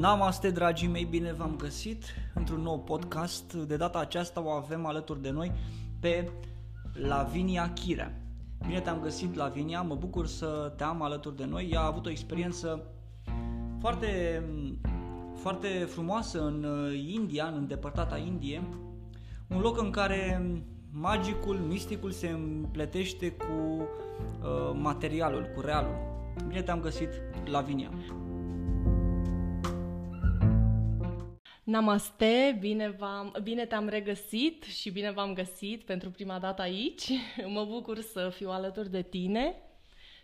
Namaste, dragii mei, bine v-am găsit într-un nou podcast. De data aceasta o avem alături de noi pe Lavinia Chirea. Bine te-am găsit, Lavinia, mă bucur să te am alături de noi. Ea a avut o experiență foarte, foarte frumoasă în India, în îndepărtata Indie, un loc în care magicul, misticul se împletește cu uh, materialul, cu realul. Bine te-am găsit, Lavinia. Namaste, bine, v-am, bine te-am regăsit și bine v-am găsit pentru prima dată aici. Mă bucur să fiu alături de tine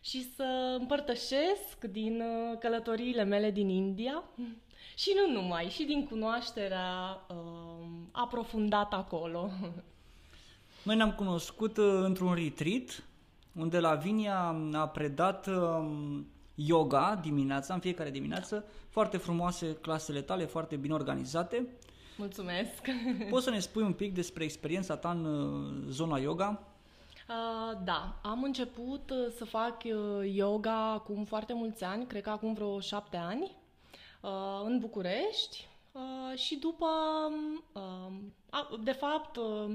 și să împărtășesc din uh, călătoriile mele din India și nu numai, și din cunoașterea uh, aprofundată acolo. Noi ne-am cunoscut uh, într-un retreat unde Lavinia a predat uh, yoga dimineața, în fiecare dimineață. Foarte frumoase clasele tale, foarte bine organizate. Mulțumesc! Poți să ne spui un pic despre experiența ta în uh, zona yoga? Uh, da, am început uh, să fac uh, yoga acum foarte mulți ani, cred că acum vreo șapte ani, uh, în București uh, și după, uh, de fapt, uh, Uh,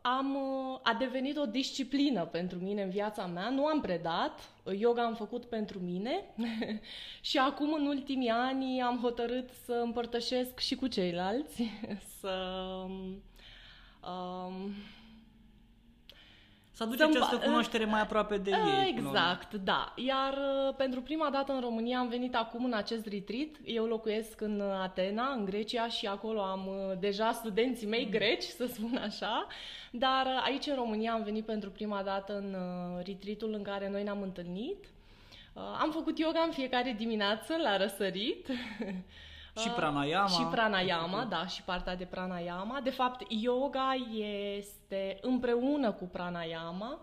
am, uh, a devenit o disciplină pentru mine în viața mea. Nu am predat, yoga am făcut pentru mine și acum în ultimii ani am hotărât să împărtășesc și cu ceilalți, să um, um să aduce această cunoaștere mai aproape de ei. Exact, da. Iar uh, pentru prima dată în România am venit acum în acest retreat. Eu locuiesc în Atena, în Grecia și acolo am uh, deja studenții mei greci, să spun așa. Dar uh, aici în România am venit pentru prima dată în retreatul în care noi ne-am întâlnit. Am făcut yoga în fiecare dimineață la răsărit. Și ah, pranayama. Și pranayama, da, și partea de pranayama. De fapt, yoga este împreună cu pranayama.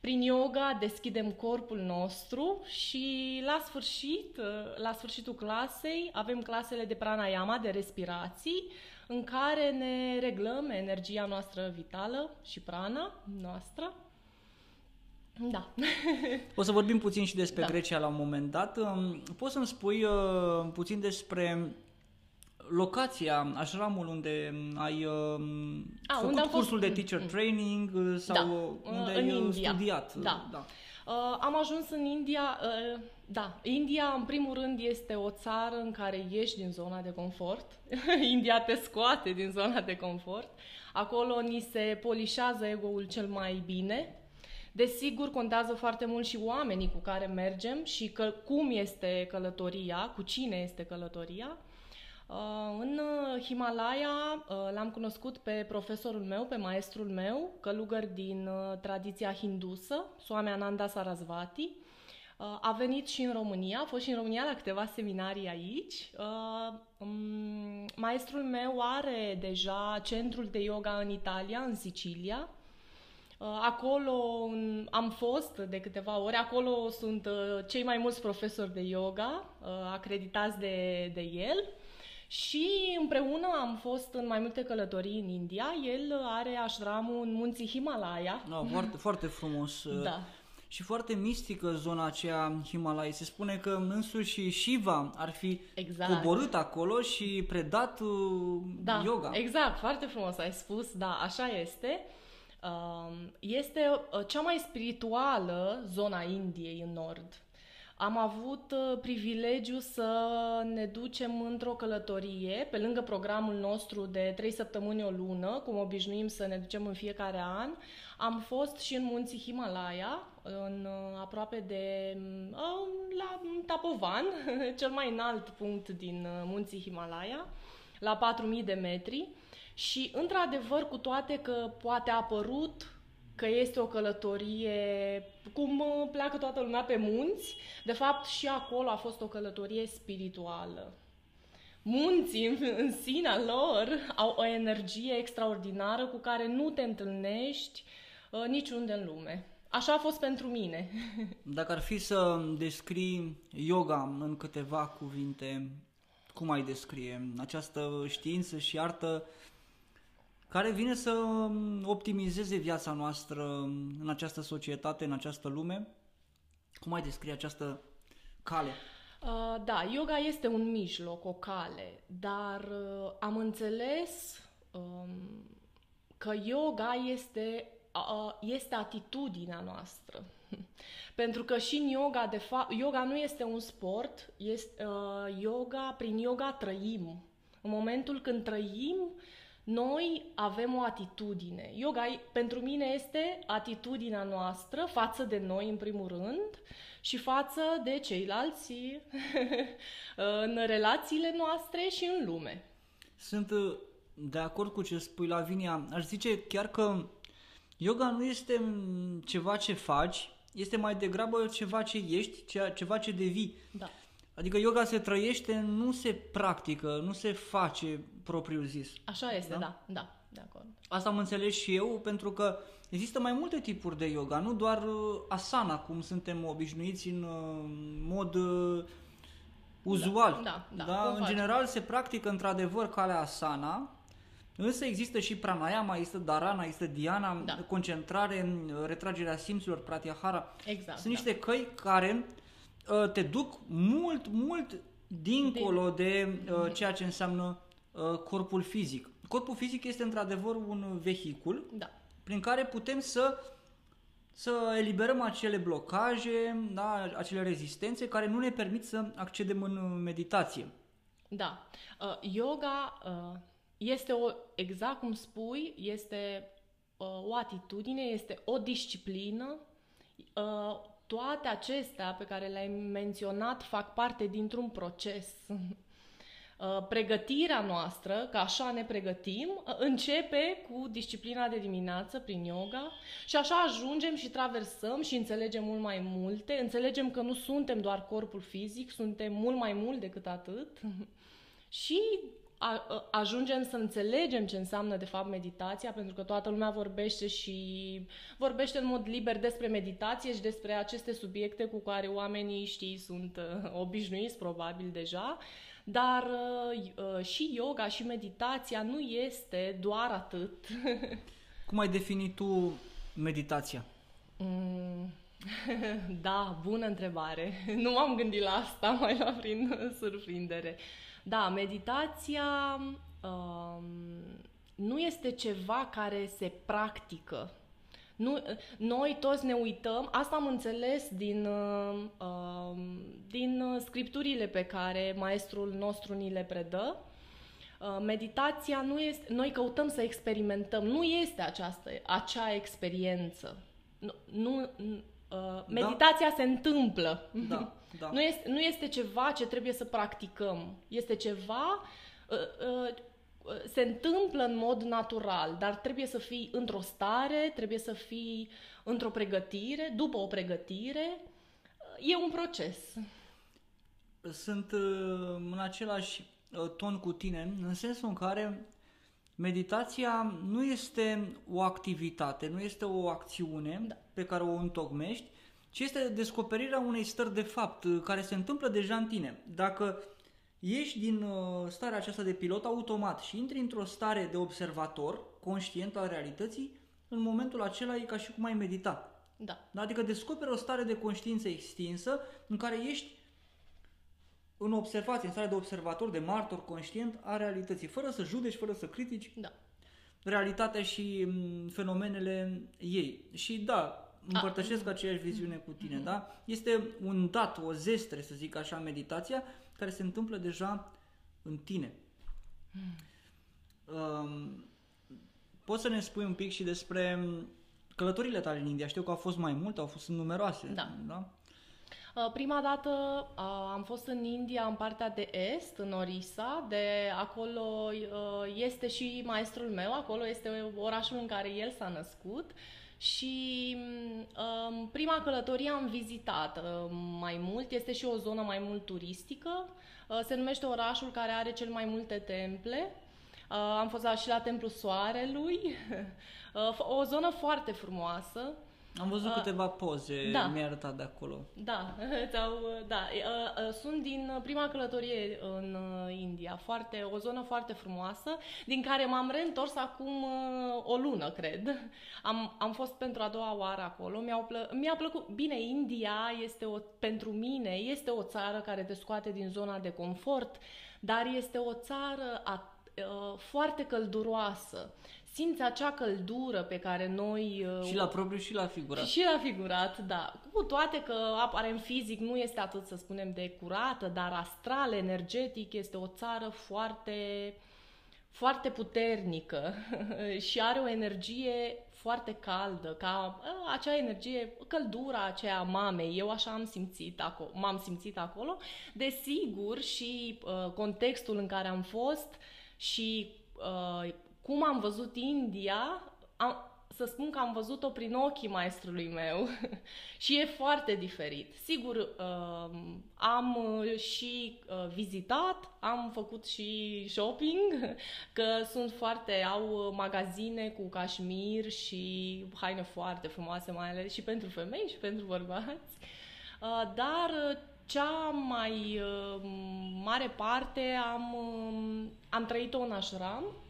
Prin yoga deschidem corpul nostru și la sfârșit, la sfârșitul clasei, avem clasele de pranayama, de respirații, în care ne reglăm energia noastră vitală și prana noastră. Da. o să vorbim puțin și despre da. Grecia la un moment dat. Poți să-mi spui uh, puțin despre locația, ashramul unde ai uh, A, făcut unde cursul fost... de teacher mm. training uh, sau da, unde în ai uh, India. studiat. Da. da. Uh, am ajuns în India, uh, da, India în primul rând este o țară în care ieși din zona de confort. India te scoate din zona de confort. Acolo ni se polișează ego-ul cel mai bine. Desigur, contează foarte mult și oamenii cu care mergem și că, cum este călătoria, cu cine este călătoria. Uh, în uh, Himalaya uh, l-am cunoscut pe profesorul meu, pe maestrul meu, călugăr din tradiția hindusă, Swami Ananda Sarasvati. A venit și în România, a fost și în România la câteva seminarii aici. Um, maestrul meu are deja centrul de yoga în Italia, în Sicilia. Acolo am fost de câteva ori, acolo sunt cei mai mulți profesori de yoga acreditați de, de el. Și împreună am fost în mai multe călătorii în India. El are ashramul în munții Himalaya. No, foarte, foarte frumos. Da. Și foarte mistică zona aceea Himalaya. Se spune că însuși Shiva ar fi exact. coborât acolo și predat uh, da, yoga. Exact, foarte frumos ai spus, da, așa este. Um, este uh, cea mai spirituală zona Indiei în nord. Am avut uh, privilegiu să ne ducem într-o călătorie, pe lângă programul nostru de 3 săptămâni o lună, cum obișnuim să ne ducem în fiecare an. Am fost și în munții Himalaya, în uh, aproape de uh, la Tapovan, cel mai înalt punct din munții Himalaya, la 4000 de metri. Și, într-adevăr, cu toate că poate a apărut că este o călătorie, cum uh, pleacă toată lumea pe munți, de fapt și acolo a fost o călătorie spirituală. Munții în, în sinea lor au o energie extraordinară cu care nu te întâlnești uh, niciunde în lume. Așa a fost pentru mine. Dacă ar fi să descrii yoga în câteva cuvinte, cum ai descrie această știință și artă care vine să um, optimizeze viața noastră um, în această societate, în această lume. Cum ai descrie această cale? Uh, da, yoga este un mijloc, o cale, dar uh, am înțeles um, că yoga este, uh, este atitudinea noastră. Pentru că și în yoga, de fapt, yoga nu este un sport, este, uh, yoga, prin yoga trăim. În momentul când trăim, noi avem o atitudine. Yoga pentru mine este atitudinea noastră față de noi în primul rând și față de ceilalți în relațiile noastre și în lume. Sunt uh, de acord cu ce spui, Lavinia. Aș zice chiar că yoga nu este ceva ce faci, este mai degrabă ceva ce ești, ceva ce devii. Da. Adică yoga se trăiește, nu se practică, nu se face propriu zis. Așa este, da, da, da de acord. Asta am înțeles și eu, pentru că există mai multe tipuri de yoga, nu doar uh, asana, cum suntem obișnuiți în uh, mod uh, uzual. Da, da, da, da? În general se practică într-adevăr calea asana, Însă există și pranayama, există dharana, există dhyana, da. concentrare, retragerea simțurilor, pratyahara. Exact. Sunt da. niște căi care uh, te duc mult, mult dincolo Din... de uh, ceea ce înseamnă uh, corpul fizic. Corpul fizic este într-adevăr un vehicul da. prin care putem să să eliberăm acele blocaje, da, acele rezistențe care nu ne permit să accedem în meditație. Da. Uh, yoga uh, este o, exact cum spui, este uh, o atitudine, este o disciplină. Uh, toate acestea pe care le-ai menționat fac parte dintr-un proces. Uh, pregătirea noastră, că așa ne pregătim, uh, începe cu disciplina de dimineață prin yoga și așa ajungem și traversăm și înțelegem mult mai multe. Înțelegem că nu suntem doar corpul fizic, suntem mult mai mult decât atât. și a, ajungem să înțelegem ce înseamnă de fapt meditația, pentru că toată lumea vorbește și vorbește în mod liber despre meditație și despre aceste subiecte cu care oamenii, știi, sunt uh, obișnuiți probabil deja, dar uh, uh, și yoga și meditația nu este doar atât. Cum ai definit tu meditația? Mm, da, bună întrebare. Nu m-am gândit la asta, mai la prin surprindere. Da, meditația um, nu este ceva care se practică. Nu, noi toți ne uităm, asta am înțeles din, uh, din scripturile pe care maestrul nostru ni le predă. Uh, meditația nu este, noi căutăm să experimentăm, nu este această, acea experiență. Nu, nu, uh, meditația da. se întâmplă. Da, da. Nu, este, nu este ceva ce trebuie să practicăm. Este ceva uh, uh, se întâmplă în mod natural, dar trebuie să fii într-o stare, trebuie să fii într-o pregătire, după o pregătire. E un proces. Sunt uh, în același uh, ton cu tine, în sensul în care meditația nu este o activitate, nu este o acțiune da. pe care o întocmești, ci este descoperirea unei stări de fapt uh, care se întâmplă deja în tine. Dacă ieși din uh, starea aceasta de pilot automat și intri într-o stare de observator, conștient al realității, în momentul acela e ca și cum ai medita. Da. Adică descoperi o stare de conștiință extinsă în care ești în observație, în stare de observator, de martor conștient a realității, fără să judeci, fără să critici da. realitatea și mm, fenomenele ei. Și da, împărtășesc aceeași viziune cu tine, mm-hmm. da? Este un dat, o zestre, să zic așa, meditația, care se întâmplă deja în tine. Mm. Um, poți să ne spui un pic și despre călătorile tale în India? Știu că au fost mai multe, au fost numeroase. Da. da? Uh, prima dată uh, am fost în India, în partea de est, în Orissa, de acolo uh, este și maestrul meu, acolo este orașul în care el s-a născut și um, prima călătorie am vizitat uh, mai mult, este și o zonă mai mult turistică, uh, se numește orașul care are cel mai multe temple. Uh, am fost și la Templul Soarelui, uh, o zonă foarte frumoasă. Am văzut uh, câteva poze, da. mi-ai arătat de acolo. Da, sau, da. Uh, uh, sunt din prima călătorie în uh, India, foarte, o zonă foarte frumoasă, din care m-am reîntors acum uh, o lună, cred. Am, am fost pentru a doua oară acolo, mi-au plă- mi-a plăcut. Bine, India este o, pentru mine este o țară care te scoate din zona de confort, dar este o țară a, uh, foarte călduroasă simți acea căldură pe care noi... Uh, și la propriu și la figurat. Și la figurat, da. Cu toate că aparent fizic nu este atât, să spunem, de curată, dar astral, energetic, este o țară foarte, foarte puternică și are o energie foarte caldă, ca uh, acea energie, căldura aceea mamei, eu așa am simțit acolo, m-am simțit acolo. Desigur și uh, contextul în care am fost și uh, cum am văzut India, am, să spun că am văzut-o prin ochii maestrului meu și e foarte diferit. Sigur, uh, am și uh, vizitat, am făcut și shopping, că sunt foarte, au magazine cu cașmir și haine foarte frumoase, mai ales și pentru femei și pentru bărbați. Uh, dar cea mai mare parte am, am trăit-o în ashram, Uh,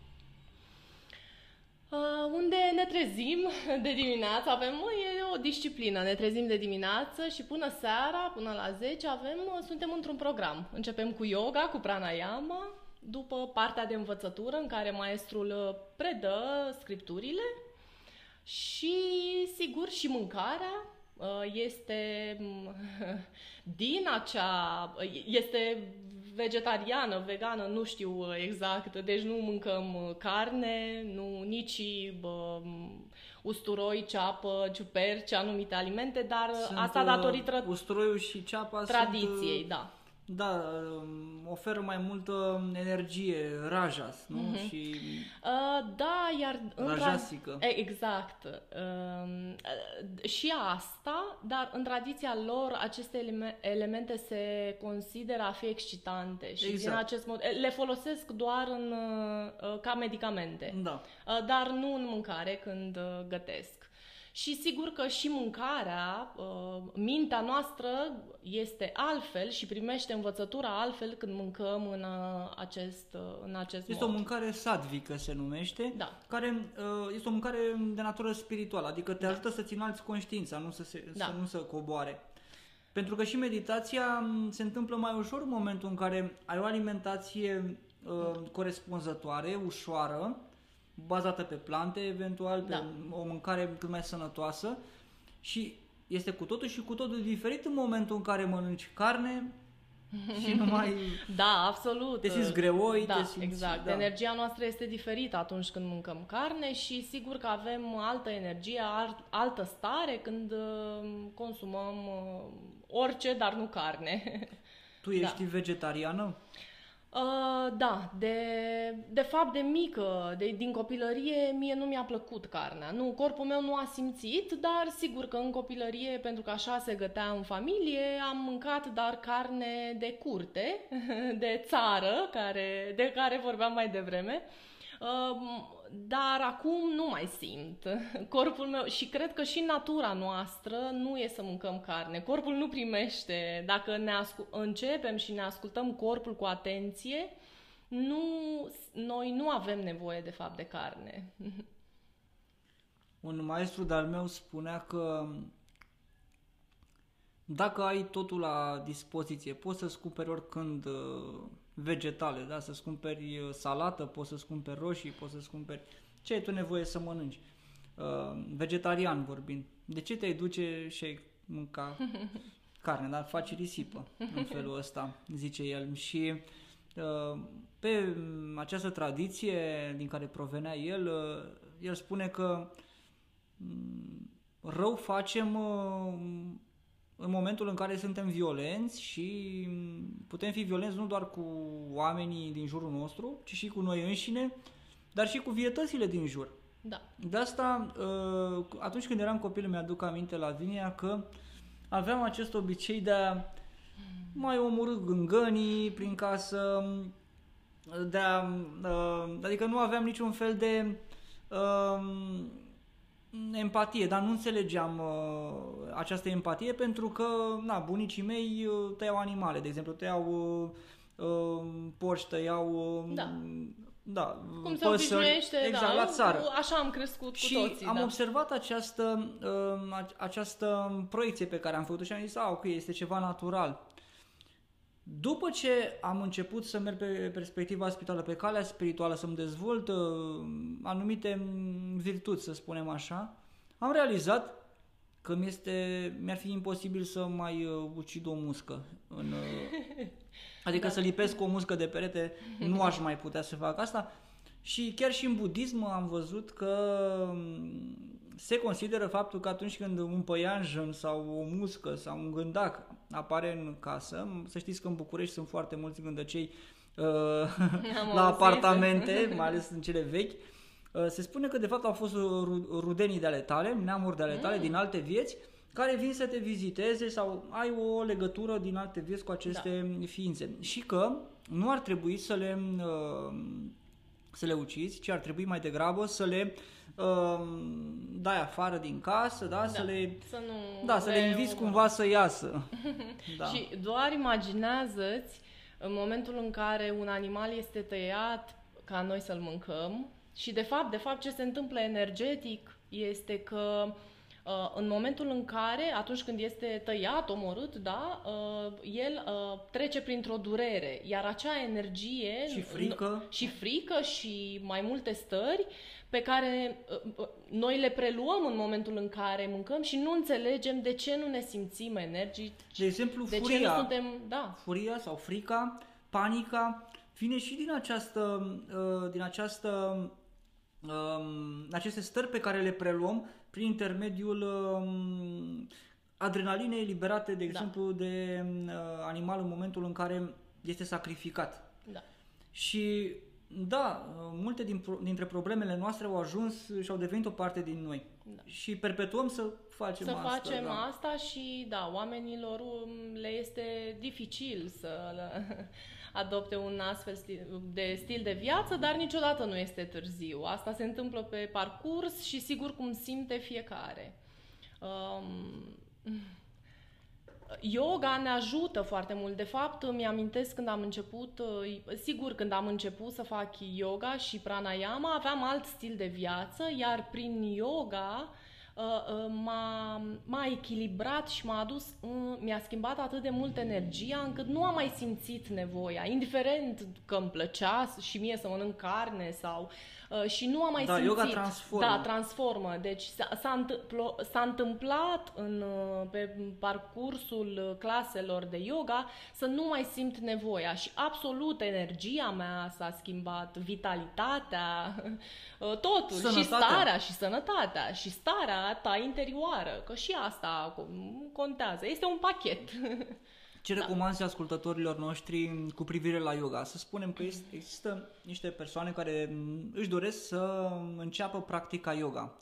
unde ne trezim de dimineață, avem, e o disciplină, ne trezim de dimineață și până seara, până la 10, avem, suntem într-un program. Începem cu yoga, cu pranayama, după partea de învățătură în care maestrul predă scripturile. Și, sigur, și mâncarea uh, este din acea, este vegetariană, vegană, nu știu uh, exact, deci nu mâncăm uh, carne, nu nici bă, usturoi, ceapă, ciuperci, anumite alimente, dar uh, sunt, asta datorită usturoiul și ceapa tradiției, sunt, da da, um, oferă mai multă energie, rajas, nu? Mm-hmm. Și uh, da, iar rajasică. Tra- exact. Uh, și asta, dar în tradiția lor aceste elemente se consideră a fi excitante și exact. din acest mod le folosesc doar în, uh, ca medicamente. Da. Uh, dar nu în mâncare când uh, gătesc. Și sigur că și mâncarea, uh, mintea noastră este altfel și primește învățătura altfel când mâncăm în uh, acest, uh, în acest Este mod. o mâncare sadvică, se numește, da. care este o mâncare de natură spirituală, adică te da. ajută să-ți înalți conștiința, nu să, se, da. să nu să coboare. Pentru că și meditația se întâmplă mai ușor în momentul în care ai o alimentație uh, corespunzătoare, ușoară, bazată pe plante, eventual, pe da. o mâncare cât mai sănătoasă și este cu totul și cu totul diferit în momentul în care mănânci carne și nu mai... Da, absolut. Te simți greoi, da, te simți... exact. Da. Energia noastră este diferită atunci când mâncăm carne și sigur că avem altă energie, altă stare când uh, consumăm uh, orice, dar nu carne. Tu ești da. vegetariană? Uh, da, de, de fapt de mică, de, din copilărie, mie nu mi-a plăcut carnea. Nu, corpul meu nu a simțit, dar sigur că în copilărie, pentru că așa se gătea în familie, am mâncat dar carne de curte, de țară, care, de care vorbeam mai devreme. Uh, dar acum nu mai simt. Corpul meu, și cred că și natura noastră nu e să mâncăm carne. Corpul nu primește. Dacă ne ascul- începem și ne ascultăm corpul cu atenție, nu, noi nu avem nevoie de fapt de carne. Un maestru de-al meu spunea că dacă ai totul la dispoziție, poți să-ți cumperi oricând uh, vegetale, da? să-ți cumperi uh, salată, poți să-ți cumperi roșii, poți să-ți cumperi ce ai tu nevoie să mănânci. Uh, vegetarian vorbind. De ce te-ai duce și ai mânca carne, dar faci risipă în felul ăsta, zice el. Și uh, pe această tradiție din care provenea el, uh, el spune că mm, rău facem uh, în momentul în care suntem violenți și putem fi violenți nu doar cu oamenii din jurul nostru, ci și cu noi înșine, dar și cu vietățile din jur. Da. De asta, uh, atunci când eram copil, mi-aduc aminte la Vinia că aveam acest obicei de a mai omorâ gângănii prin casă, de a, uh, adică nu aveam niciun fel de uh, empatie, dar nu înțelegeam uh, această empatie pentru că, na, bunicii mei uh, tăiau animale, de exemplu, tăiau uh, uh, porci, tăiau uh, Da. da, Cum se păsări, obișnuiește, exact, da, la țară. așa am crescut și cu toții. am da. observat această, uh, ace- această proiecție pe care am făcut-o și am zis, a, ok, este ceva natural. După ce am început să merg pe perspectiva spirituală, pe calea spirituală, să-mi dezvolt uh, anumite mm, virtuți, să spunem așa, am realizat că mi este, mi-ar fi imposibil să mai uh, ucid o muscă. În, uh, adică Da. să lipesc o muscă de perete, nu aș mai putea să fac asta. Și chiar și în budism am văzut că mm, se consideră faptul că atunci când un păianjen sau o muscă sau un gândac apare în casă, să știți că în București sunt foarte mulți gândăcei uh, Am la auzit. apartamente, mai ales în cele vechi, uh, se spune că de fapt au fost ru- rudenii de ale tale, neamuri de ale tale din alte vieți, care vin să te viziteze sau ai o legătură din alte vieți cu aceste ființe. Și că nu ar trebui să le uh, să le ucizi, ci ar trebui mai degrabă să le uh, dai afară din casă, da, să le Să nu da, să le inviți omori. cumva să iasă. Da. Și doar imaginează-ți în momentul în care un animal este tăiat ca noi să-l mâncăm și de fapt, de fapt ce se întâmplă energetic este că uh, în momentul în care, atunci când este tăiat, omorât, da, uh, el uh, trece printr-o durere, iar acea energie Și frică. și frică și mai multe stări pe care uh, uh, noi le preluăm în momentul în care mâncăm și nu înțelegem de ce nu ne simțim energici, De exemplu, de ce furia. nu suntem, da, furia sau frica, panica, vine și din această, uh, din această, um, aceste stări pe care le preluăm prin intermediul um, adrenalinei eliberate, de Da. exemplu, de uh, animal în momentul în care este sacrificat. da. Și da, uh, multe din, pro- dintre problemele noastre au ajuns și au devenit o parte din noi. Da. Și perpetuăm să facem Să asta. facem da. asta și, da, oamenilor um, le este dificil să adopte un astfel stil, de stil de viață, dar niciodată nu este târziu. Asta se întâmplă pe parcurs și sigur cum simte fiecare. Um, Yoga ne ajută foarte mult. De fapt, îmi amintesc când am început, uh, sigur, când am început să fac yoga și pranayama, aveam alt stil de viață, iar prin yoga uh, uh, m-a, m-a echilibrat și m-a adus, uh, mi-a schimbat atât de mult energia încât nu am mai simțit nevoia, indiferent că îmi plăcea și mie să mănânc carne sau uh, și nu am mai Da, simțit. yoga transformă. Da, transformă. Deci s-a, s-a, întâmpl- s-a întâmplat în, uh, pe parcursul uh, claselor de yoga să nu mai simt nevoia și absolut energia mea s-a schimbat, vitalitatea, uh, totul, și Sănătatea. starea și sănătatea și starea ta interioară, că și asta co- contează. Este un pachet. Ce recomanzi ascultătorilor noștri cu privire la yoga? Să spunem că este- există niște persoane care m, își doresc să înceapă practica yoga.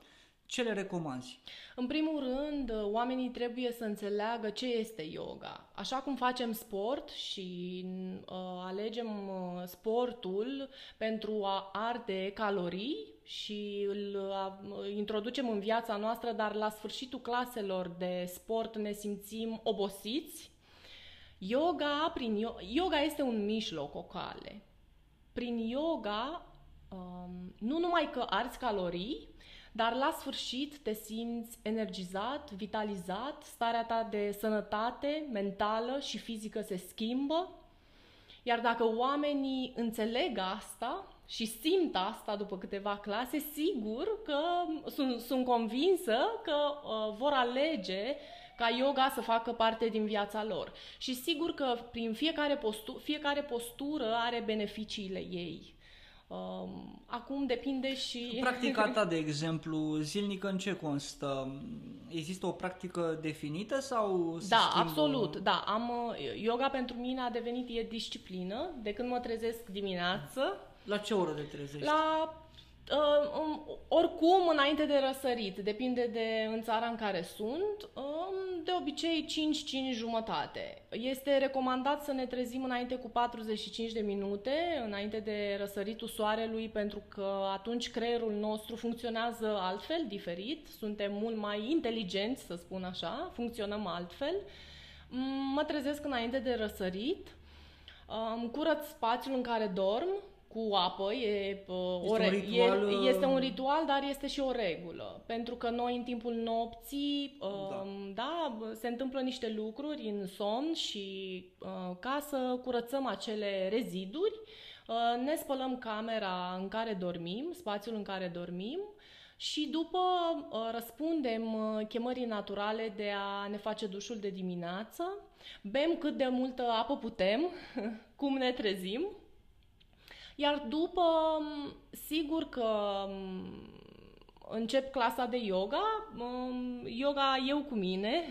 Ce le recomanzi? În primul rând, oamenii trebuie să înțeleagă ce este yoga. Așa cum facem sport și uh, alegem uh, sportul pentru a arde calorii și îl uh, introducem în viața noastră, dar la sfârșitul claselor de sport ne simțim obosiți, yoga, prin yo- yoga este un mijloc, o cale. Prin yoga, um, nu numai că arzi calorii, dar la sfârșit te simți energizat, vitalizat, starea ta de sănătate mentală și fizică se schimbă. Iar dacă oamenii înțeleg asta și simt asta după câteva clase, sigur că sunt, sunt convinsă că uh, vor alege ca yoga să facă parte din viața lor. Și sigur că prin fiecare, postu- fiecare postură are beneficiile ei. Um, acum depinde și... Practica ta, de exemplu, zilnică în ce constă? Există o practică definită sau se Da, schimbă? absolut. Da, am uh, yoga pentru mine a devenit e disciplină de când mă trezesc dimineață La ce oră te trezești? la Uh, um, oricum, înainte de răsărit, depinde de în țara în care sunt, um, de obicei 5-5 jumătate. Este recomandat să ne trezim înainte cu 45 de minute, înainte de răsăritul soarelui, pentru că atunci creierul nostru funcționează altfel, diferit, suntem mult mai inteligenți, să spun așa, funcționăm altfel. Mm, mă trezesc înainte de răsărit, um, curăț spațiul în care dorm, cu apă, e, uh, este, o re- un ritual, e, este un ritual, dar este și o regulă. Pentru că noi în timpul nopții, uh, da. da, se întâmplă niște lucruri în somn și uh, ca să curățăm acele reziduri, uh, ne spălăm camera în care dormim, spațiul în care dormim și după uh, răspundem uh, chemării naturale de a ne face dușul de dimineață, bem cât de multă apă putem, cum ne trezim, iar după, sigur că încep clasa de yoga, yoga eu cu mine.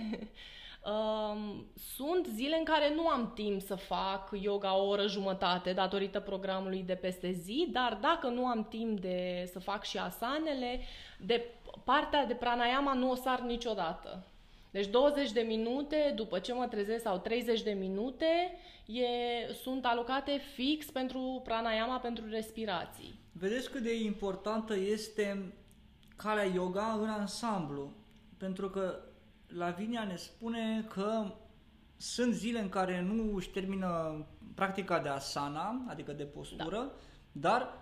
Sunt zile în care nu am timp să fac yoga o oră jumătate datorită programului de peste zi, dar dacă nu am timp de să fac și asanele, de partea de pranayama nu o sar niciodată. Deci 20 de minute după ce mă trezesc sau 30 de minute e, sunt alocate fix pentru pranayama, pentru respirații. Vedeți cât de importantă este calea yoga în ansamblu, pentru că Lavinia ne spune că sunt zile în care nu își termină practica de asana, adică de postură, da. dar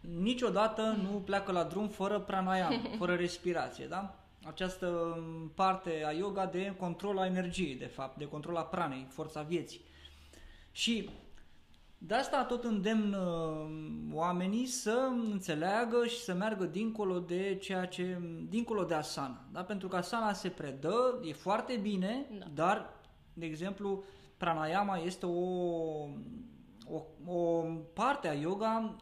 niciodată nu pleacă la drum fără pranayama, fără respirație, da? Această parte a yoga de control a energiei, de fapt, de control a pranei, forța vieții. Și de asta tot îndemn uh, oamenii să înțeleagă și să meargă dincolo de ceea ce, dincolo de asana. Da? Pentru că asana se predă, e foarte bine, da. dar, de exemplu, pranayama este o, o, o parte a yoga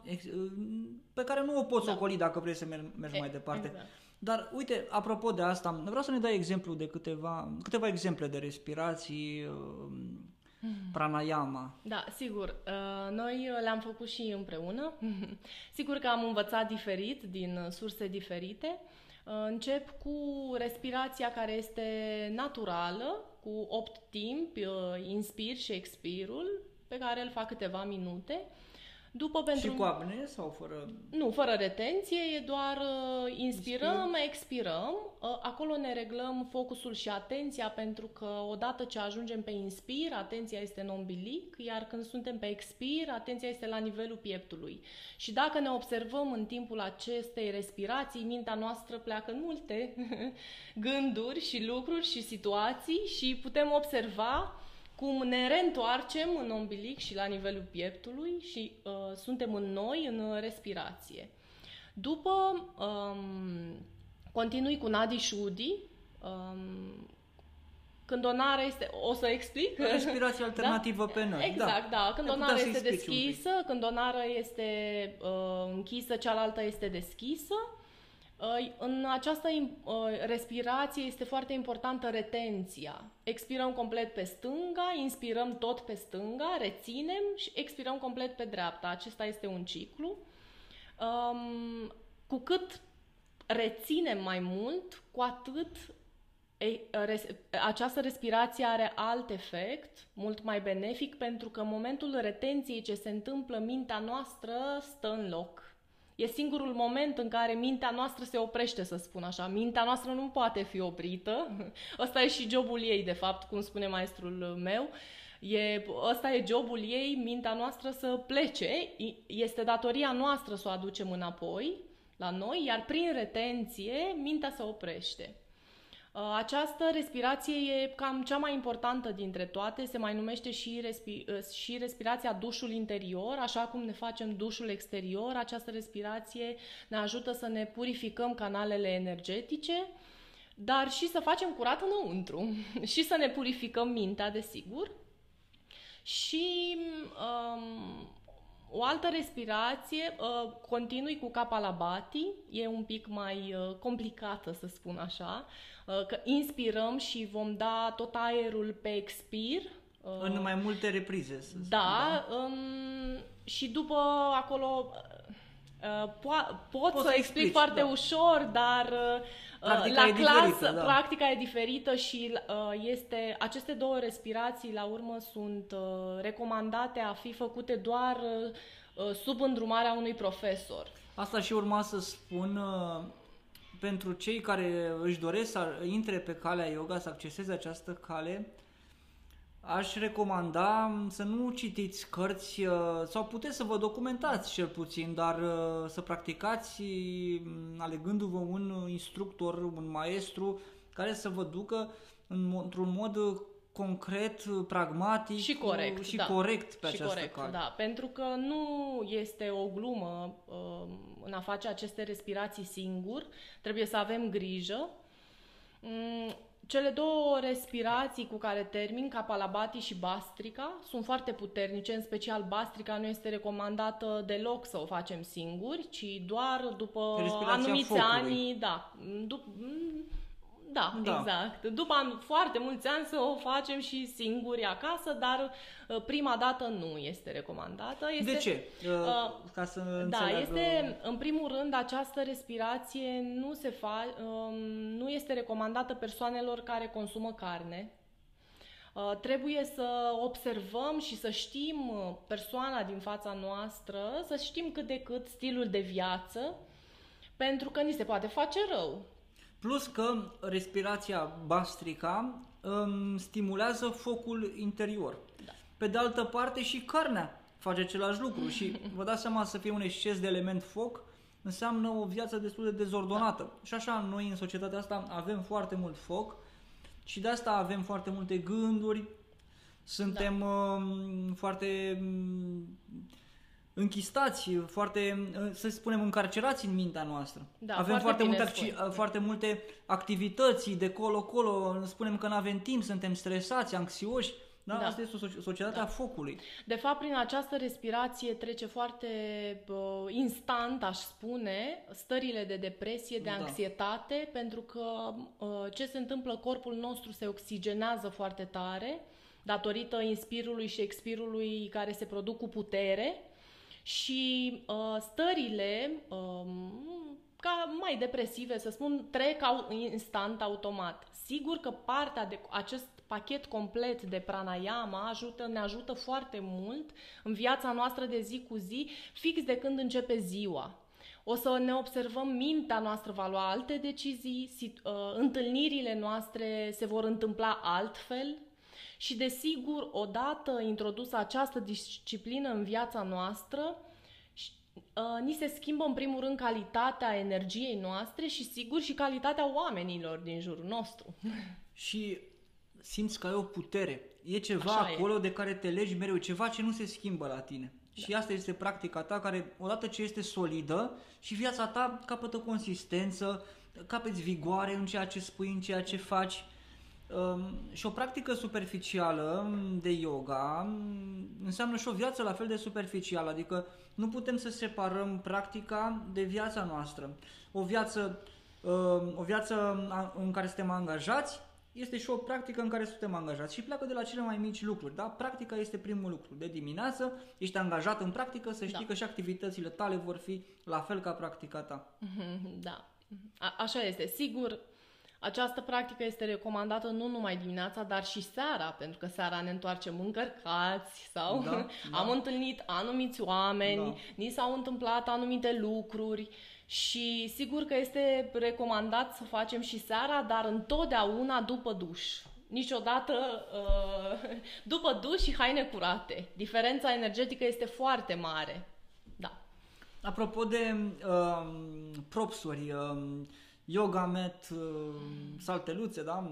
pe care nu o poți da. ocoli dacă vrei să mergi e, mai departe. Exact. Dar uite, apropo de asta, vreau să ne dai exemplu de câteva, câteva exemple de respirații, uh, pranayama. Da, sigur. Uh, noi le-am făcut și împreună. sigur că am învățat diferit, din surse diferite. Uh, încep cu respirația care este naturală, cu 8 timpi, inspir și expirul, pe care îl fac câteva minute. După pentru... Și cu apnee sau fără... Nu, fără retenție, e doar uh, inspirăm, Inspir. expirăm. Uh, acolo ne reglăm focusul și atenția pentru că odată ce ajungem pe inspir, atenția este în ombilic, iar când suntem pe expir, atenția este la nivelul pieptului. Și dacă ne observăm în timpul acestei respirații, mintea noastră pleacă în multe gânduri și lucruri și situații și putem observa cum ne reîntoarcem în ombilic și la nivelul pieptului și uh, suntem în noi, în respirație. După, um, continui cu Nadi Shudi, um, când o nară este... O să explic? Respirație da? alternativă da? pe noi. Exact, da. da. Când o nară este deschisă, când o nară este uh, închisă, cealaltă este deschisă. În această respirație este foarte importantă retenția. Expirăm complet pe stânga, inspirăm tot pe stânga, reținem și expirăm complet pe dreapta. Acesta este un ciclu. Cu cât reținem mai mult, cu atât această respirație are alt efect, mult mai benefic, pentru că în momentul retenției ce se întâmplă, mintea noastră stă în loc E singurul moment în care mintea noastră se oprește, să spun așa. Mintea noastră nu poate fi oprită. Ăsta e și jobul ei, de fapt, cum spune maestrul meu. E, ăsta e jobul ei, mintea noastră să plece. Este datoria noastră să o aducem înapoi la noi, iar prin retenție mintea se oprește. Uh, această respirație e cam cea mai importantă dintre toate, se mai numește și, respi- uh, și respirația dușul interior, așa cum ne facem dușul exterior. Această respirație ne ajută să ne purificăm canalele energetice, dar și să facem curat înăuntru și să ne purificăm mintea, desigur. Și um, o altă respirație, uh, continui cu Kapalabhati, e un pic mai uh, complicată să spun așa, uh, că inspirăm și vom da tot aerul pe expir. Uh, în mai multe reprize, să da, spun, da. Um, și după acolo uh, Uh, po- pot Poți să să explic explici, foarte da. ușor, dar uh, Practica la e clasă diferită, da. practica e diferită și uh, este aceste două respirații la urmă sunt uh, recomandate a fi făcute doar uh, uh, sub îndrumarea unui profesor. Asta și urma să spun uh, pentru cei care își doresc să intre pe calea yoga, să acceseze această cale, aș recomanda să nu citiți cărți uh, sau puteți să vă documentați cel puțin, dar uh, să practicați mm, alegându-vă un instructor, un maestru care să vă ducă în, mo- într-un mod uh, concret, uh, pragmatic Și corect, uh, și da. corect pe și această corect, cale. da, pentru că nu este o glumă uh, în a face aceste respirații singur, trebuie să avem grijă. Mm, Cele două respirații cu care termin, Kapalabhati și Bastrika, sunt foarte puternice, în special Bastrika nu este recomandată deloc să o facem singuri, ci doar după Respirația anumiți focului. ani, da, dup- da, Da. exact. După an- foarte mulți ani să o facem și singuri acasă, dar uh, prima dată nu este recomandată. Este, De ce? Uh, uh, Ca să Da, înțeleagă... este, în primul rând, această respirație nu se fa, um, nu este recomandată persoanelor care consumă carne. Uh, trebuie să observăm și să știm uh, persoana din fața noastră, să știm cât de cât stilul de viață, pentru că ni se poate face rău. Plus că respirația bastrica um, stimulează focul interior. Da. Pe de altă parte și carnea face același lucru și vă dați seama să fie un exces de element foc înseamnă o viață destul de dezordonată. Da. Și așa noi în societatea asta avem foarte mult foc și de asta avem foarte multe gânduri, suntem Da. um, foarte um, închistați, foarte, uh, să spunem, încarcerați în mintea noastră. Da, avem foarte foarte, bine multe, spui. acci- foarte multe activități de colo-colo, spunem că nu avem timp, suntem stresați, anxioși. Da? Da. Asta este o soci- societatea Da. focului. De fapt, prin această respirație trece foarte uh, instant, aș spune, stările de depresie, de Da. anxietate, pentru că uh, ce se întâmplă, corpul nostru se oxigenează foarte tare, datorită inspirului și expirului care se produc cu putere și uh, stările um, ca mai depresive, să spun, trec au, instant, automat. Sigur că partea de acest pachet complet de pranayama ajută, ne ajută foarte mult în viața noastră de zi cu zi, fix de când începe ziua. O să ne observăm, mintea noastră va lua alte decizii, sit- uh, întâlnirile noastre se vor întâmpla altfel, și desigur, odată introdusă această disciplină în viața noastră, și, uh, ni se schimbă în primul rând calitatea energiei noastre și sigur și calitatea oamenilor din jurul nostru. Și simți că ai o putere. E ceva Așa e. acolo de care te legi mereu, ceva ce nu se schimbă la tine. Și asta este practica ta care, odată ce este solidă și viața ta capătă consistență, capeți vigoare în ceea ce spui, în ceea ce faci. Um, și o practică superficială de yoga um, înseamnă și o viață la fel de superficială, adică nu putem să separăm practica de viața noastră. O viață, um, o viață a- în care suntem angajați este și o practică în care suntem angajați și pleacă de la cele mai mici lucruri. Da? Practica este primul lucru. De dimineață ești angajat în practică, să știi Da. că și activitățile tale vor fi la fel ca practica ta. Mhm, Da, A- așa este. Sigur, această practică este recomandată nu numai dimineața, dar și seara, pentru că seara ne întoarcem încărcați sau Da, da. am întâlnit anumiți oameni, Da. ni s-au întâmplat anumite lucruri și sigur că este recomandat să facem și seara, dar întotdeauna după duș. Niciodată uh, după duș și haine curate. Diferența energetică este foarte mare. Da. Apropo de um, propsuri, um, yoga mat, um, salteluțe, da?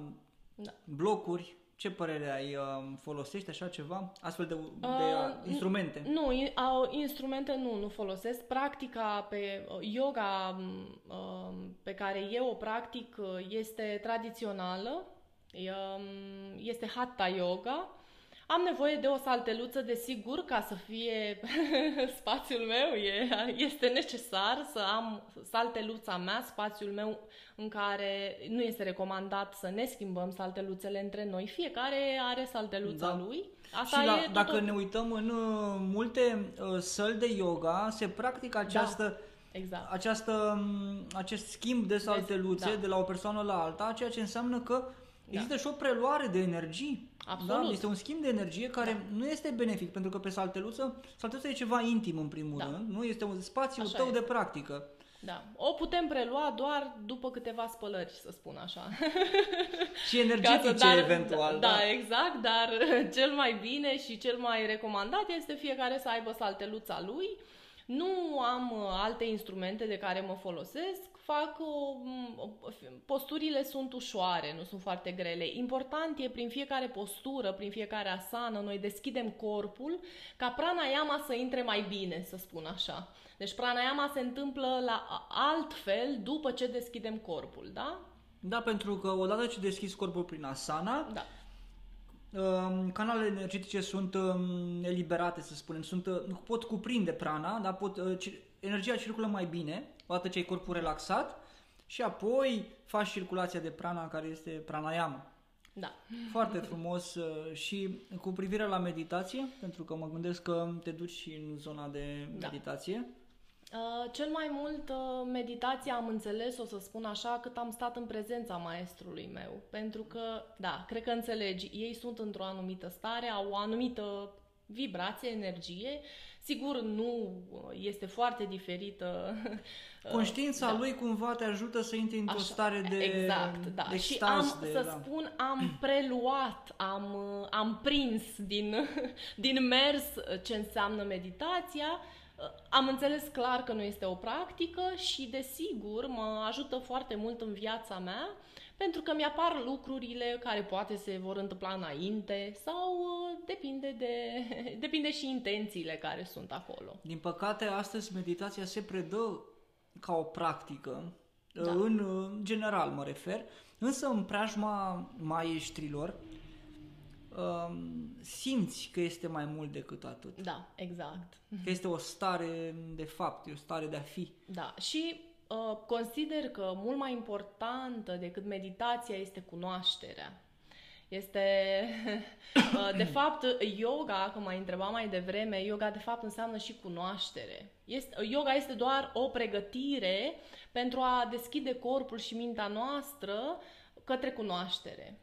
Da. blocuri, ce părere ai? Um, folosești așa ceva? Astfel de, de Uh, instrumente? Nu, in- au, instrumente nu, nu folosesc. Practica pe uh, yoga m, uh, pe care eu o practic uh, este tradițională, um, este Hatha Yoga. Am nevoie de o salteluță, desigur, ca să fie spațiul meu, e, este necesar să am salteluța mea, spațiul meu în care nu este recomandat să ne schimbăm salteluțele între noi. Fiecare are salteluța Da. lui. Asta și la, e dacă tot- ne uităm în uh, multe uh, săli de yoga, se practică această exact. această, acest schimb de salteluțe da. de la o persoană la alta, ceea ce înseamnă că există Da. și o preluare de energii. Absolut. Da? Este un schimb de energie care Da. nu este benefic, pentru că pe salteluță, salteluța e ceva intim în primul Da. rând, nu? Este un spațiu Așa tău este. de practică. Da. O putem prelua doar după câteva spălări, să spun așa. Și Ca energetice să- dar- eventual. Da, exact, dar cel mai bine și cel mai recomandat este fiecare să aibă salteluța lui. Nu am uh, alte instrumente de care mă folosesc, fac o, m, posturile sunt ușoare, nu sunt foarte grele. Important e prin fiecare postură, prin fiecare asană, noi deschidem corpul ca pranayama să intre mai bine, să spun așa. Deci pranayama se întâmplă la altfel după ce deschidem corpul, da? Da, pentru că odată ce deschizi corpul prin asana, Da. Um, canalele energetice sunt um, eliberate, să spunem, sunt, uh, pot cuprinde prana, dar pot, uh, ci- energia circulă mai bine odată ce ai corpul relaxat și apoi faci circulația de prana care este pranayama. Da. Foarte frumos uh, și cu privire la meditație, pentru că mă gândesc că te duci și în zona de Da. meditație. Uh, cel mai mult uh, meditația am înțeles, o să spun așa, cât am stat în prezența maestrului meu. Pentru că, da, cred că înțelegi, ei sunt într-o anumită stare, au o anumită vibrație, energie. Sigur, nu uh, este foarte diferită. uh, Conștiința da. lui cumva te ajută să intri într-o Așa, stare de exact, da. de și extaz, am, de, să da. spun, am preluat, am, uh, am prins din, din mers ce înseamnă meditația. Uh, Am înțeles clar că nu este o practică și, desigur, mă ajută foarte mult în viața mea pentru că mi-apar lucrurile care poate se vor întâmpla înainte sau uh, depinde, de, depinde și intențiile care sunt acolo. Din păcate, astăzi meditația se predă ca o practică, Da. în uh, general mă refer, însă în preajma maestrilor um, simți că este mai mult decât atât. Da, exact. Că este o stare de fapt, e o stare de a fi. Da, și uh, consider că mult mai importantă decât meditația este cunoașterea. Este, uh, de fapt, yoga, că m-ai întrebat mai devreme, yoga de fapt înseamnă și cunoaștere. Este, yoga este doar o pregătire pentru a deschide corpul și mintea noastră către cunoaștere.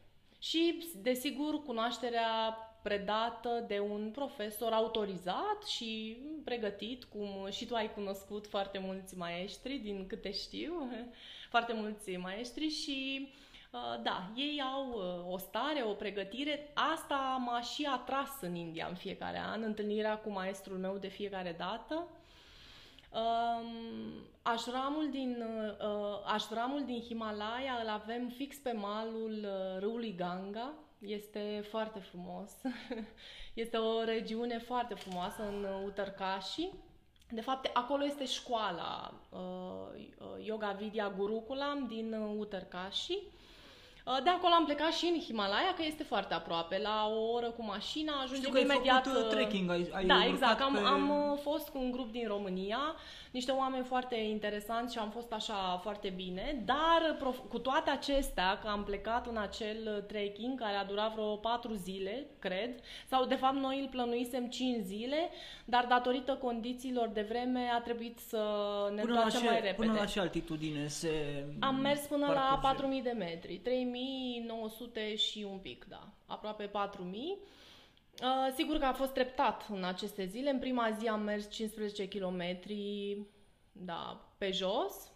Și, desigur, cunoașterea predată de un profesor autorizat și pregătit, cum și tu ai cunoscut foarte mulți maestri, din câte știu, foarte mulți maestri și uh, da, ei au uh, o stare, o pregătire. Asta m-a și atras în India în fiecare an, întâlnirea cu maestrul meu de fiecare dată. Um, așramul, din, uh, așramul din Himalaya îl avem fix pe malul uh, râului Ganga. Este foarte frumos. este o regiune foarte frumoasă în Uttarkashi. De fapt, acolo este școala uh, uh, Yoga Vidya Gurukulam din uh, Uttarkashi. Uh, De acolo am plecat și în Himalaya, că este foarte aproape. La o oră cu mașina ajungem Știu că ai imediat... făcut uh, uh, trekking, ai, ai da, urcat exact. Am, pe... am uh, fost cu un grup din România, niște oameni foarte interesanți și am fost așa foarte bine, dar prof- cu toate acestea, că am plecat în acel uh, trekking care a durat vreo 4 zile, cred, sau de fapt noi îl plănuisem 5 zile, dar datorită condițiilor de vreme a trebuit să ne Până la, întoarcem ce, mai repede. până la ce altitudine se Am mers până parcurge? la 4000 de metri, 3900 și un pic, da, aproape 4000. Uh, sigur că a fost treptat în aceste zile. În prima zi am mers 15 km, da, pe jos.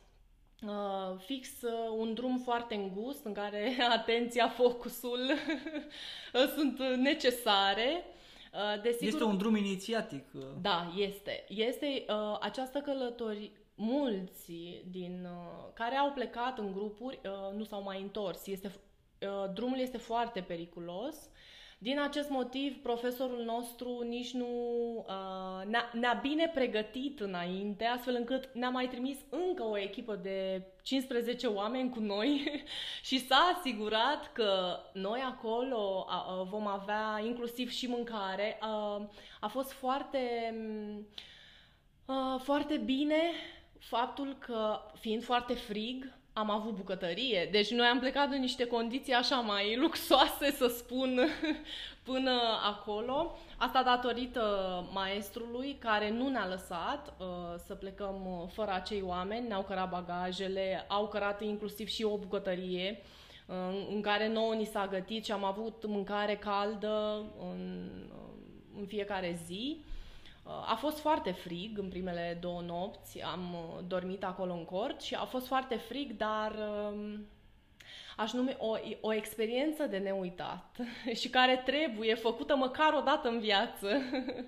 Uh, fix uh, un drum foarte îngust în care atenția, focusul uh, sunt necesare. Uh, desigur, Este un drum inițiatic. uh. da, este. Este uh, această călătorie. Mulți din uh, care au plecat în grupuri uh, nu s-au mai întors. Este, uh, drumul este foarte periculos. Din acest motiv, profesorul nostru nici nu uh, ne-a, ne-a bine pregătit înainte, astfel încât ne-a mai trimis încă o echipă de 15 oameni cu noi și s-a asigurat că noi acolo a, a, vom avea inclusiv și mâncare. A, a fost foarte, uh, foarte bine faptul că, fiind foarte frig, am avut bucătărie, deci noi am plecat în niște condiții așa mai luxoase, să spun, până acolo. Asta datorită maestrului care nu ne-a lăsat uh, să plecăm uh, fără acei oameni, ne-au cărat bagajele, au cărat inclusiv și o bucătărie uh, în care nouă ni s-a gătit și am avut mâncare caldă în, în fiecare zi. A fost foarte frig în primele două nopți, am uh, dormit acolo în cort și a fost foarte frig, dar um, aș numi o, o experiență de neuitat și care trebuie făcută măcar o dată în viață.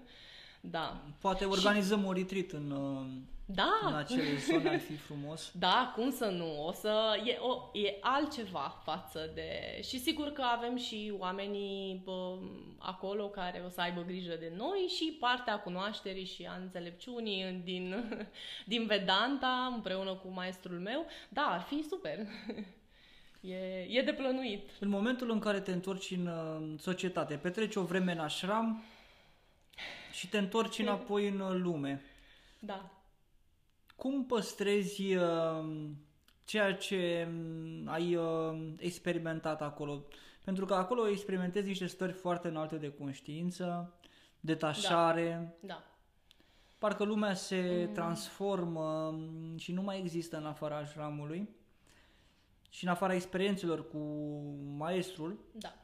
da. Poate organizăm și... o retreat în uh, da. În acele zone ar fi frumos. Da, cum să nu? O să e, o, e altceva față de... Și sigur că avem și oamenii bă, acolo care o să aibă grijă de noi și partea cunoașterii și a înțelepciunii din, din Vedanta împreună cu maestrul meu. Da, ar fi super. E, e de plănuit. În momentul în care te întorci în societate, petreci o vreme în ashram și te întorci înapoi în lume. Da cum păstrezi uh, ceea ce um, ai uh, experimentat acolo? Pentru că acolo experimentezi niște stări foarte înalte de conștiință, detașare. Da. da. Parcă lumea se mm. transformă um, și nu mai există în afara șramului și în afara experiențelor cu maestrul. Da.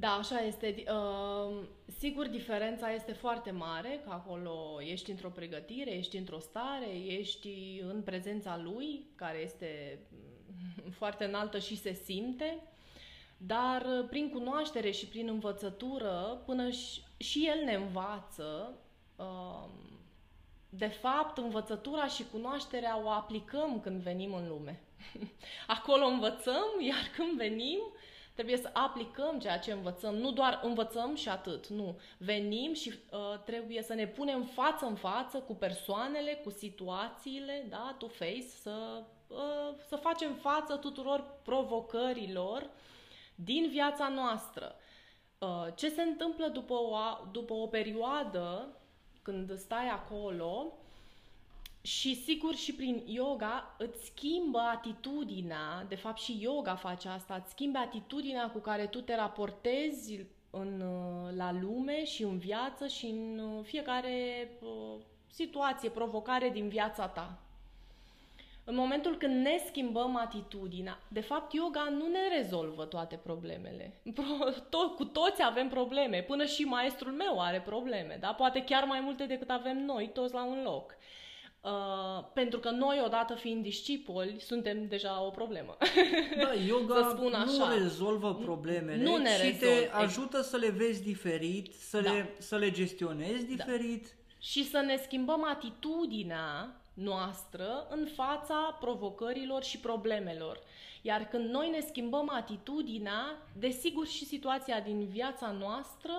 Da, așa este. Uh, sigur, diferența este foarte mare, că acolo ești într-o pregătire, ești într-o stare, ești în prezența lui, care este mm, foarte înaltă și se simte, dar uh, prin cunoaștere și prin învățătură, până și, și el ne învață, uh, de fapt, învățătura și cunoașterea o aplicăm când venim în lume. Acolo învățăm, iar când venim, Trebuie să aplicăm ceea ce învățăm, nu doar învățăm și atât, nu. Venim și uh, trebuie să ne punem față în față cu persoanele, cu situațiile, da, to face, să, uh, să facem față tuturor provocărilor din viața noastră. Uh, ce se întâmplă după o, după o perioadă când stai acolo, și sigur și prin yoga îți schimbă atitudinea, de fapt și yoga face asta, îți schimbă atitudinea cu care tu te raportezi în, uh, la lume și în viață și în uh, fiecare uh, situație, provocare din viața ta. În momentul când ne schimbăm atitudinea, de fapt yoga nu ne rezolvă toate problemele. Pro, to- cu toți avem probleme, până și maestrul meu are probleme, da? Poate chiar mai multe decât avem noi, toți la un loc. Uh, pentru că noi, odată fiind discipoli, suntem deja o problemă. Da, yoga să spun așa. nu rezolvă problemele, nu ne ci rezolv. te ajută să le vezi diferit, să, da. le, să le gestionezi da. diferit. Da. Și să ne schimbăm atitudinea noastră în fața provocărilor și problemelor. Iar când noi ne schimbăm atitudinea, desigur și situația din viața noastră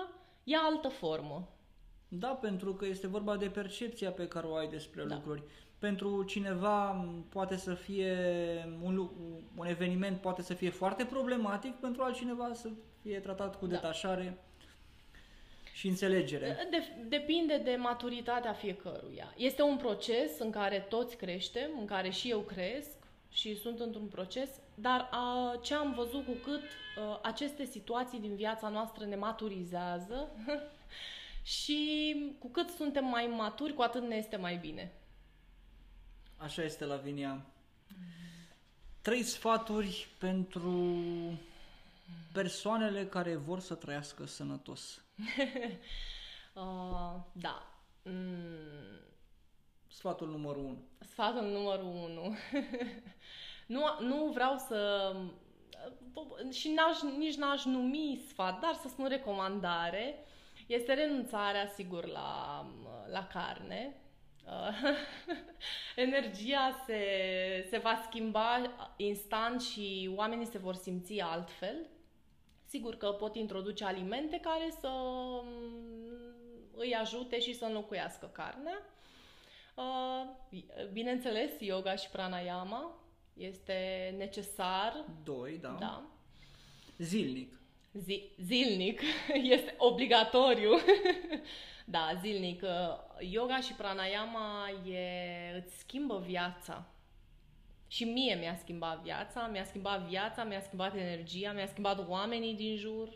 ia altă formă. Da, pentru că este vorba de percepția pe care o ai despre da. lucruri. Pentru cineva poate să fie un, un eveniment poate să fie foarte problematic, pentru altcineva să fie tratat cu da. detașare și înțelegere. De, depinde de maturitatea fiecăruia. Este un proces în care toți creștem, în care și eu cresc și sunt într-un proces, dar a, ce am văzut cu cât a, aceste situații din viața noastră ne maturizează, și cu cât suntem mai maturi, cu atât ne este mai bine. Așa este, Lavinia. Trei sfaturi pentru persoanele care vor să trăiască sănătos. uh, da. Mm. Sfatul numărul 1. Sfatul numărul 1. nu, nu vreau să și n-aș, nici n-aș numi sfat, dar să spun recomandare este renunțarea, sigur, la, la carne. Energia se, se va schimba instant și oamenii se vor simți altfel. Sigur că pot introduce alimente care să mm, îi ajute și să înlocuiască carnea. Bineînțeles, yoga și pranayama este necesar. Doi, da. da. Zilnic zi, zilnic, este obligatoriu. da, zilnic. Yoga și pranayama e, îți schimbă viața. Și mie mi-a schimbat viața, mi-a schimbat viața, mi-a schimbat energia, mi-a schimbat oamenii din jur.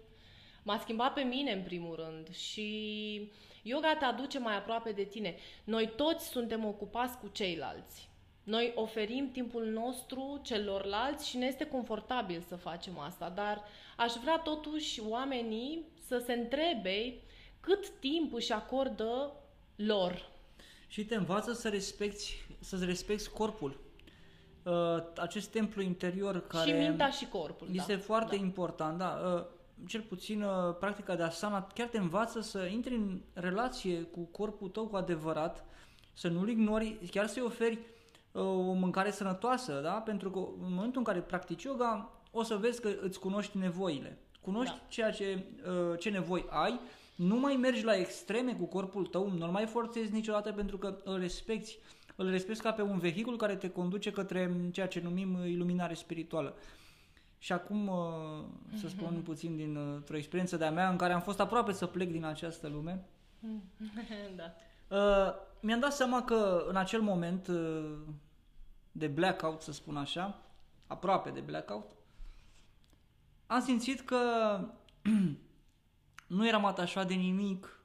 M-a schimbat pe mine în primul rând și yoga te aduce mai aproape de tine. Noi toți suntem ocupați cu ceilalți. Noi oferim timpul nostru celorlalți și ne este confortabil să facem asta, dar aș vrea totuși oamenii să se întrebe cât timp își acordă lor. Și te învață să respecti, să-ți respecti corpul. Uh, acest templu interior care... Și mintea și corpul, Este da. foarte da. important, da. Uh, cel puțin uh, practica de asana chiar te învață să intri în relație cu corpul tău cu adevărat, să nu-l ignori, chiar să-i oferi o mâncare sănătoasă, da? Pentru că în momentul în care practici yoga, o să vezi că îți cunoști nevoile. Cunoști da. ceea ce, ce nevoi ai, nu mai mergi la extreme cu corpul tău, nu-l mai forțezi niciodată pentru că îl respecti. Îl respecti ca pe un vehicul care te conduce către ceea ce numim iluminare spirituală. Și acum să spun puțin dintr-o experiență de-a mea în care am fost aproape să plec din această lume. da. Uh, mi-am dat seama că în acel moment uh, de blackout, să spun așa, aproape de blackout, am simțit că nu eram atașat de nimic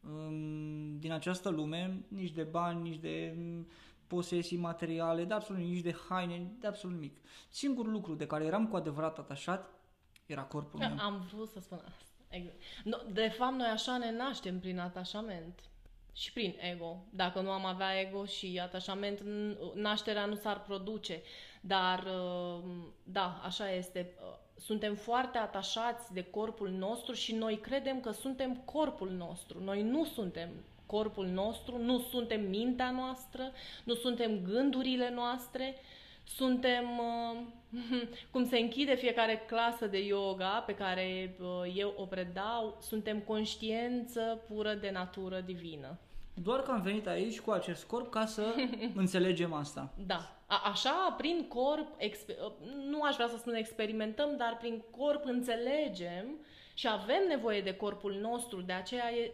um, din această lume, nici de bani, nici de posesii materiale, de absolut nici de haine, de absolut nimic. Singurul lucru de care eram cu adevărat atașat era corpul meu. Am vrut să spun asta. Exact. No, de fapt, noi așa ne naștem prin atașament și prin ego. Dacă nu am avea ego și atașament, nașterea nu s-ar produce. Dar, da, așa este. Suntem foarte atașați de corpul nostru și noi credem că suntem corpul nostru. Noi nu suntem corpul nostru, nu suntem mintea noastră, nu suntem gândurile noastre, suntem, cum se închide fiecare clasă de yoga pe care eu o predau, suntem conștiență pură de natură divină. Doar că am venit aici cu acest corp ca să înțelegem asta. Da. A, așa, prin corp, exper- nu aș vrea să spun experimentăm, dar prin corp înțelegem și avem nevoie de corpul nostru, de aceea e,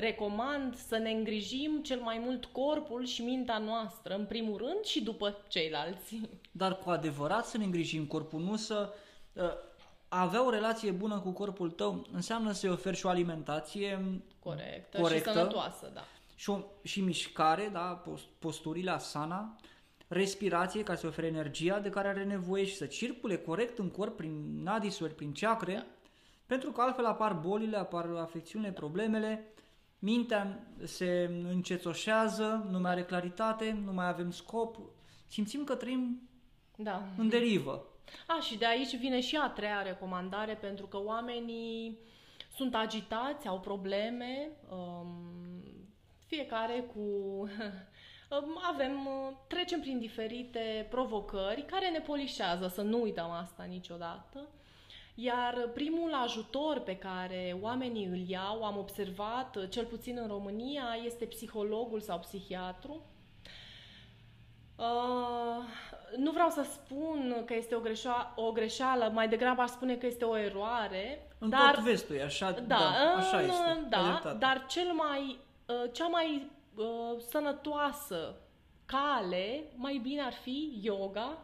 recomand să ne îngrijim cel mai mult corpul și mintea noastră, în primul rând și după ceilalți. Dar cu adevărat să ne îngrijim corpul, nu să... Uh, avea o relație bună cu corpul tău înseamnă să-i oferi și o alimentație corectă, corectă și sănătoasă, da. Și, o, și mișcare, da, posturile asana, respirație ca să ofere energia de care are nevoie și să circule corect în corp prin nadisuri, prin chakre, da. pentru că altfel apar bolile, apar afecțiunile, da. problemele, mintea se încețoșează, nu mai are claritate, nu mai avem scop, simțim că trăim da. în derivă. A, și de aici vine și a treia recomandare, pentru că oamenii sunt agitați, au probleme, um, fiecare cu... avem, trecem prin diferite provocări care ne polișează, să nu uităm asta niciodată. Iar primul ajutor pe care oamenii îl iau, am observat, cel puțin în România, este psihologul sau psihiatru. Uh, nu vreau să spun că este o, greșeală, o greșeală, mai degrabă aș spune că este o eroare. În dar, tot vestul e așa, da, da așa este. Da, dar cel mai, cea mai uh, sănătoasă cale, mai bine ar fi yoga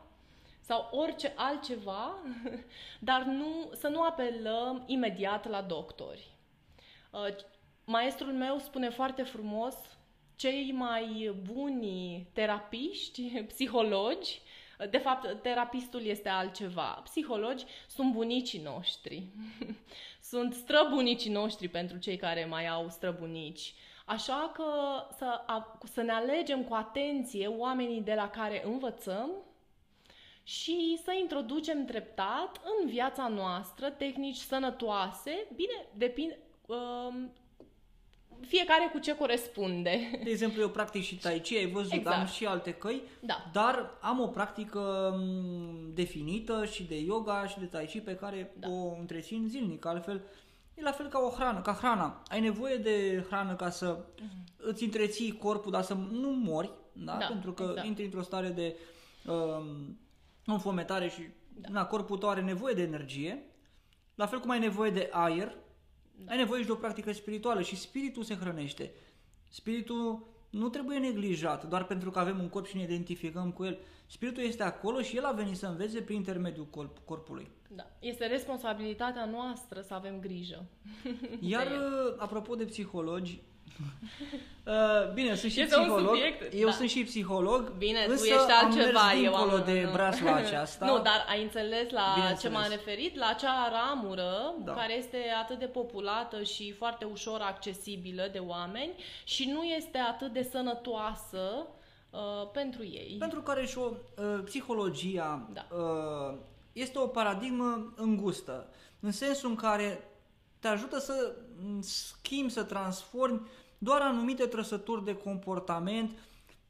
sau orice altceva, dar nu, să nu apelăm imediat la doctori. Uh, maestrul meu spune foarte frumos, cei mai buni terapiști, psihologi, de fapt, terapistul este altceva. Psihologi sunt bunicii noștri. sunt străbunicii noștri pentru cei care mai au străbunici. Așa că să, să ne alegem cu atenție oamenii de la care învățăm și să introducem treptat în viața noastră tehnici sănătoase. Bine, depinde, um, fiecare cu ce corespunde. De exemplu, eu practic și Tai Chi, ai văzut, exact. am și alte căi, da. dar am o practică definită și de yoga și de Tai Chi pe care da. o întrețin zilnic, altfel e la fel ca o hrană, ca hrana. Ai nevoie de hrană ca să uh-huh. îți întreții corpul, dar să nu mori, da? da pentru că exact. intri într-o stare de um, înfometare și da. na, corpul tău are nevoie de energie, la fel cum ai nevoie de aer, da. ai nevoie și de o practică spirituală și spiritul se hrănește. Spiritul nu trebuie neglijat doar pentru că avem un corp și ne identificăm cu el. Spiritul este acolo și el a venit să învețe prin intermediul corp, corpului. Da. Este responsabilitatea noastră să avem grijă. Iar, de el. uh, apropo de psihologi, uh, bine, sunt și Este un psiholog, subiect, eu da. sunt și psiholog, Bine, tu însă ești am altceva, mers eu dincolo am... de nu. breasla aceasta. nu, dar ai înțeles la Bineînțeles. ce m-am referit? La acea ramură Da. care este atât de populată și foarte ușor accesibilă de oameni și nu este atât de sănătoasă uh, pentru ei. Pentru care și o uh, psihologia Da. uh, este o paradigmă îngustă, în sensul în care te ajută să mm, schimbi, să transformi doar anumite trăsături de comportament,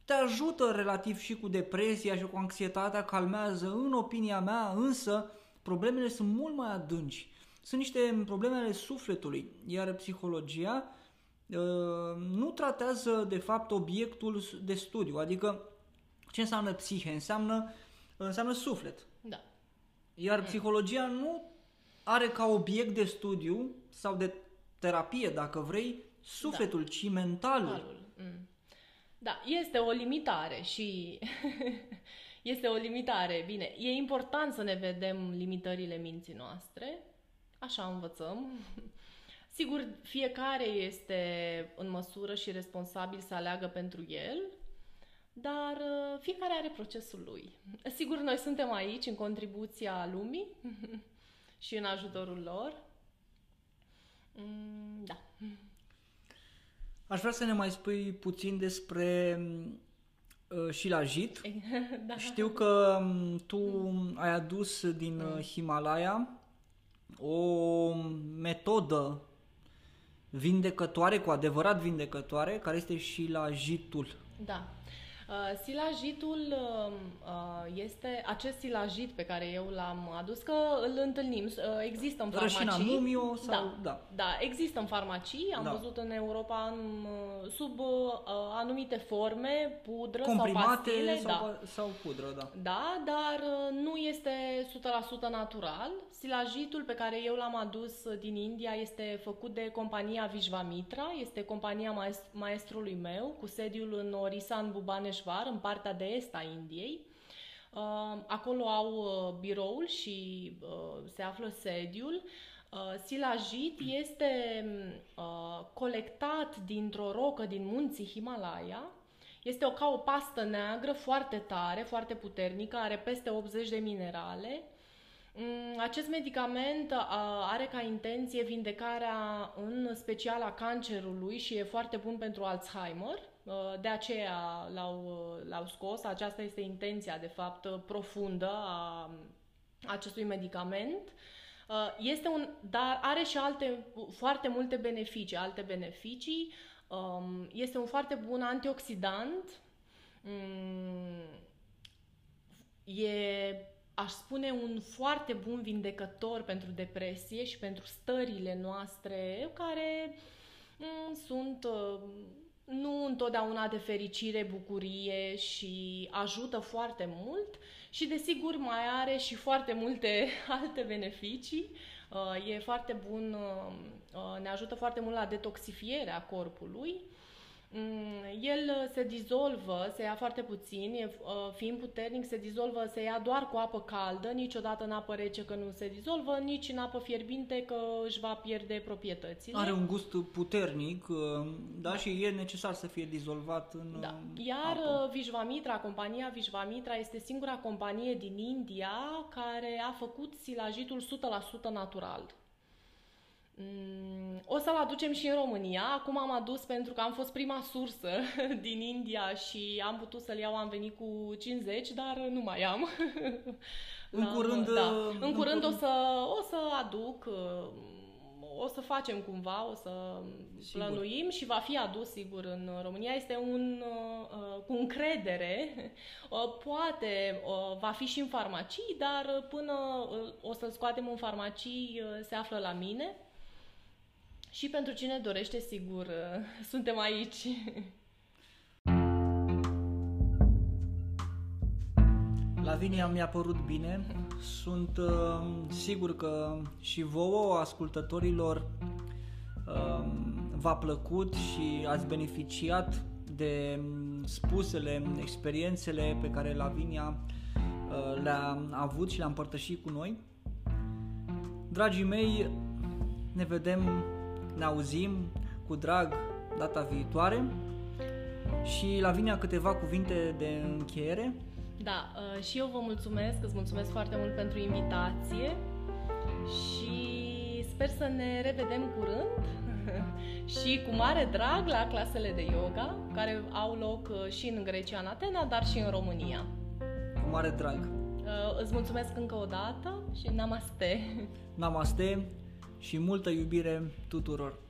te ajută relativ și cu depresia și cu anxietatea, calmează, în opinia mea, însă problemele sunt mult mai adânci. Sunt niște probleme ale sufletului, iar psihologia uh, nu tratează de fapt obiectul de studiu, adică ce înseamnă psihe? Înseamnă, înseamnă suflet. Da. Iar psihologia nu are ca obiect de studiu sau de terapie, dacă vrei, sufletul, ci mentalul. Mentalul. Mm. Da, este o limitare și este o limitare. Bine, e important să ne vedem limitările minții noastre, așa învățăm. Sigur, fiecare este în măsură și responsabil să aleagă pentru el, dar uh, fiecare are procesul lui. Sigur, noi suntem aici în contribuția lumii și în ajutorul lor. Mm, Da. Aș vrea să ne mai spui puțin despre uh, Shilajit. da. Știu că um, tu ai adus din uh, Himalaya o metodă vindecătoare, cu adevărat vindecătoare, care este Shilajitul. Da. Uh, Silajitul uh, uh, este acest silajit pe care eu l-am adus, că îl întâlnim. Uh, Există în Rășina farmacii. mumio sau... Da. da. Da, există în farmacii, am Da. văzut în Europa în, uh, sub uh, anumite forme, pudră Comprimate sau pastile. sau, da. sau pudră, da. Da, dar uh, nu este 100% natural. Silajitul pe care eu l-am adus uh, din India este făcut de compania Vishvamitra, este compania maest- maestrului meu, cu sediul în Orisan Bhubaneswar, în partea de est a Indiei. Uh, Acolo au uh, biroul și uh, se află sediul. Uh, Silajit este uh, colectat dintr-o rocă din munții Himalaya. Este o, ca o pastă neagră foarte tare, foarte puternică, are peste 80 de minerale. Mm, Acest medicament uh, are ca intenție vindecarea în special a cancerului și e foarte bun pentru Alzheimer. Uh, De aceea l-au, uh, l-au scos. Aceasta este intenția, de fapt, uh, profundă a acestui medicament. Uh, Este un, dar are și alte, foarte multe beneficii, alte beneficii. Um, Este un foarte bun antioxidant. Mm, E, aș spune, un foarte bun vindecător pentru depresie și pentru stările noastre care mm, sunt uh, nu întotdeauna de fericire, bucurie și ajută foarte mult și desigur mai are și foarte multe alte beneficii. Uh, E foarte bun, uh, uh, ne ajută foarte mult la detoxifierea corpului. Mm, El uh, se dizolvă, se ia foarte puțin, e, uh, fiind puternic, se dizolvă, se ia doar cu apă caldă, niciodată în apă rece că nu se dizolvă, nici în apă fierbinte că își va pierde proprietățile. Are un gust puternic, uh, da, și e necesar să fie dizolvat în Da. uh, Iar apă. uh, Vishvamitra, compania Vishvamitra este singura companie din India care a făcut silajitul 100% natural. Mm, O să-l aducem și în România. Acum am adus pentru că am fost prima sursă din India și am putut să-l iau, am venit cu 50, dar nu mai am. În L-am- curând, da. uh, În în curând o curând- să, o să aduc, uh, o să facem cumva, o să Sigur. plănuim și va fi adus sigur în România. Este un uh, uh, cu încredere. Uh, Poate uh, va fi și în farmacii, dar până uh, o să-l scoatem în farmacii uh, se află la mine. Și pentru cine dorește, sigur, uh, suntem aici. Lavinia mi-a părut bine. Sunt uh, sigur că și vouă, ascultătorilor, uh, v-a plăcut și ați beneficiat de mm, spusele, experiențele pe care Lavinia uh, le-a avut și le-a împărtășit cu noi. Dragii mei, ne vedem, ne auzim cu drag data viitoare și Lavinia câteva cuvinte de încheiere. Da, uh, și eu vă mulțumesc, îți mulțumesc foarte mult pentru invitație și sper să ne revedem curând și cu mare drag la clasele de yoga care au loc uh, și în Grecia, în Atena, dar și în România. Cu mare drag. Uh, îți mulțumesc încă o dată și namaste! Namaste și multă iubire tuturor!